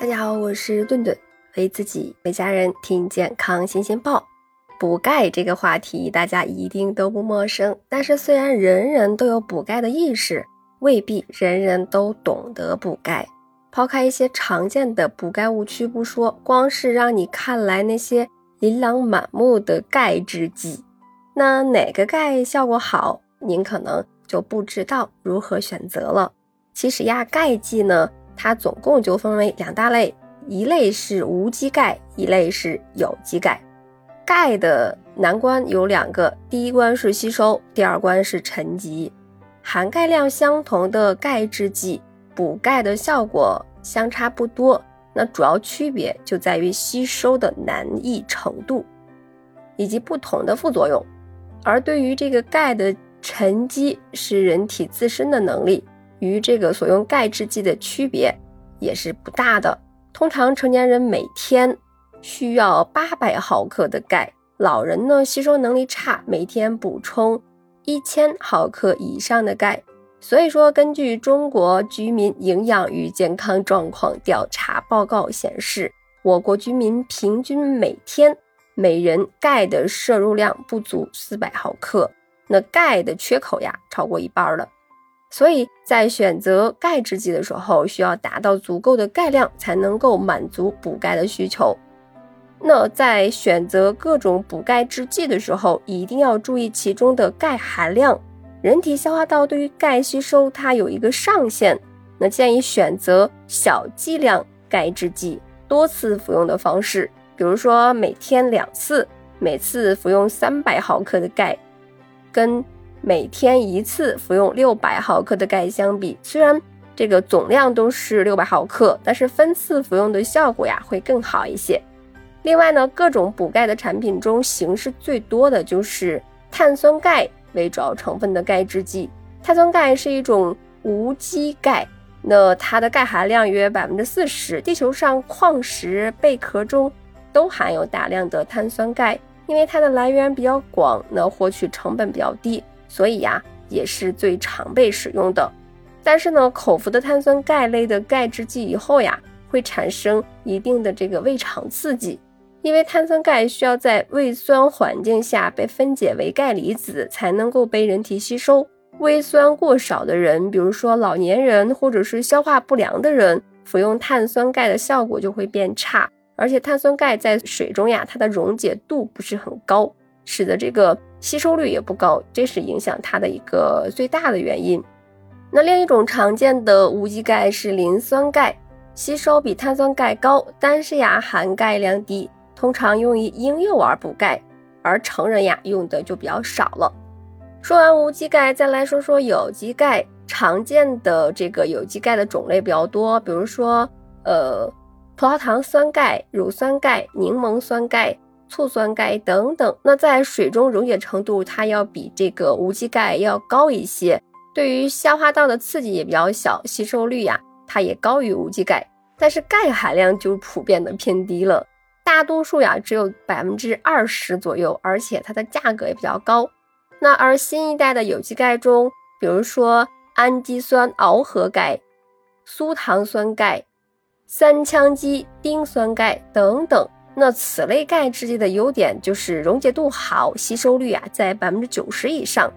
大家好，我是顿顿，为自己为家人听健康新鲜报。补钙这个话题大家一定都不陌生，但是虽然人人都有补钙的意识，未必人人都懂得补钙。抛开一些常见的补钙误区不说，光是让你看来那些琳琅满目的钙制剂，那哪个钙效果好，您可能就不知道如何选择了。其实呀，钙剂呢。它总共就分为两大类，一类是无机钙，一类是有机钙。钙的难关有两个，第一关是吸收，第二关是沉积。含钙量相同的钙制剂，补钙的效果相差不多，那主要区别就在于吸收的难易程度，以及不同的副作用。而对于这个钙的沉积，是人体自身的能力。与这个所用钙制剂的区别也是不大的。通常成年人每天需要八百毫克的钙，老人呢吸收能力差，每天补充一千毫克以上的钙。所以说，根据中国居民营养与健康状况调查报告显示，我国居民平均每天每人钙的摄入量不足四百毫克，那钙的缺口呀超过一半了。所以在选择钙制剂的时候，需要达到足够的钙量，才能够满足补钙的需求。那在选择各种补钙制剂的时候，一定要注意其中的钙含量。人体消化道对于钙吸收它有一个上限，那建议选择小剂量钙制剂，多次服用的方式，比如说每天两次，每次服用三百毫克的钙，跟。每天一次服用六百毫克的钙相比，虽然这个总量都是六百毫克，但是分次服用的效果呀会更好一些。另外呢，各种补钙的产品中，形式最多的就是碳酸钙为主要成分的钙制剂。碳酸钙是一种无机钙，那它的钙含量约百分之四十。地球上矿石、贝壳中都含有大量的碳酸钙，因为它的来源比较广，那获取成本比较低。所以呀，也是最常被使用的。但是呢，口服的碳酸钙类的钙制剂以后呀，会产生一定的这个胃肠刺激，因为碳酸钙需要在胃酸环境下被分解为钙离子，才能够被人体吸收。胃酸过少的人，比如说老年人或者是消化不良的人，服用碳酸钙的效果就会变差。而且碳酸钙在水中呀，它的溶解度不是很高，使得这个。吸收率也不高，这是影响它的一个最大的原因。那另一种常见的无机钙是磷酸钙，吸收比碳酸钙高，但是呀含钙量低，通常用于婴幼儿补钙，而成人呀用的就比较少了。说完无机钙，再来说说有机钙。常见的这个有机钙的种类比较多，比如说呃葡萄糖酸钙、乳酸钙、柠檬酸钙。醋酸钙等等，那在水中溶解程度，它要比这个无机钙要高一些，对于消化道的刺激也比较小，吸收率呀，它也高于无机钙，但是钙含量就普遍的偏低了，大多数呀只有百分之二十左右，而且它的价格也比较高。那而新一代的有机钙中，比如说氨基酸螯合钙、苏糖酸钙、三羟基丁酸钙等等。那此类钙制剂的优点就是溶解度好，吸收率啊在百分之九十以上，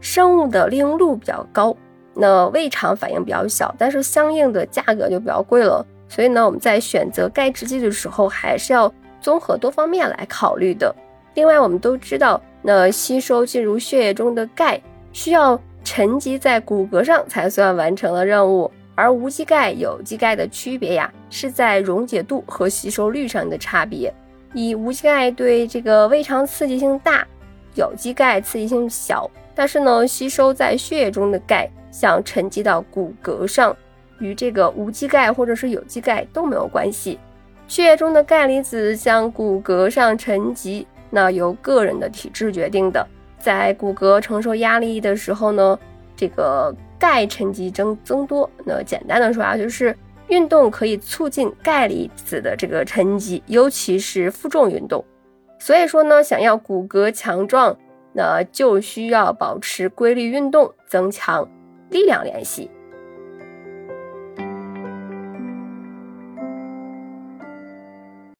生物的利用率比较高，那胃肠反应比较小，但是相应的价格就比较贵了。所以呢，我们在选择钙制剂的时候，还是要综合多方面来考虑的。另外，我们都知道，那吸收进入血液中的钙需要沉积在骨骼上才算完成了任务。而无机钙、有机钙的区别呀，是在溶解度和吸收率上的差别。以无机钙对这个胃肠刺激性大，有机钙刺激性小。但是呢，吸收在血液中的钙想沉积到骨骼上，与这个无机钙或者是有机钙都没有关系。血液中的钙离子向骨骼上沉积，那由个人的体质决定的。在骨骼承受压力的时候呢，这个。钙沉积增增多，那简单的说啊，就是运动可以促进钙离子的这个沉积，尤其是负重运动。所以说呢，想要骨骼强壮，那就需要保持规律运动，增强力量联系。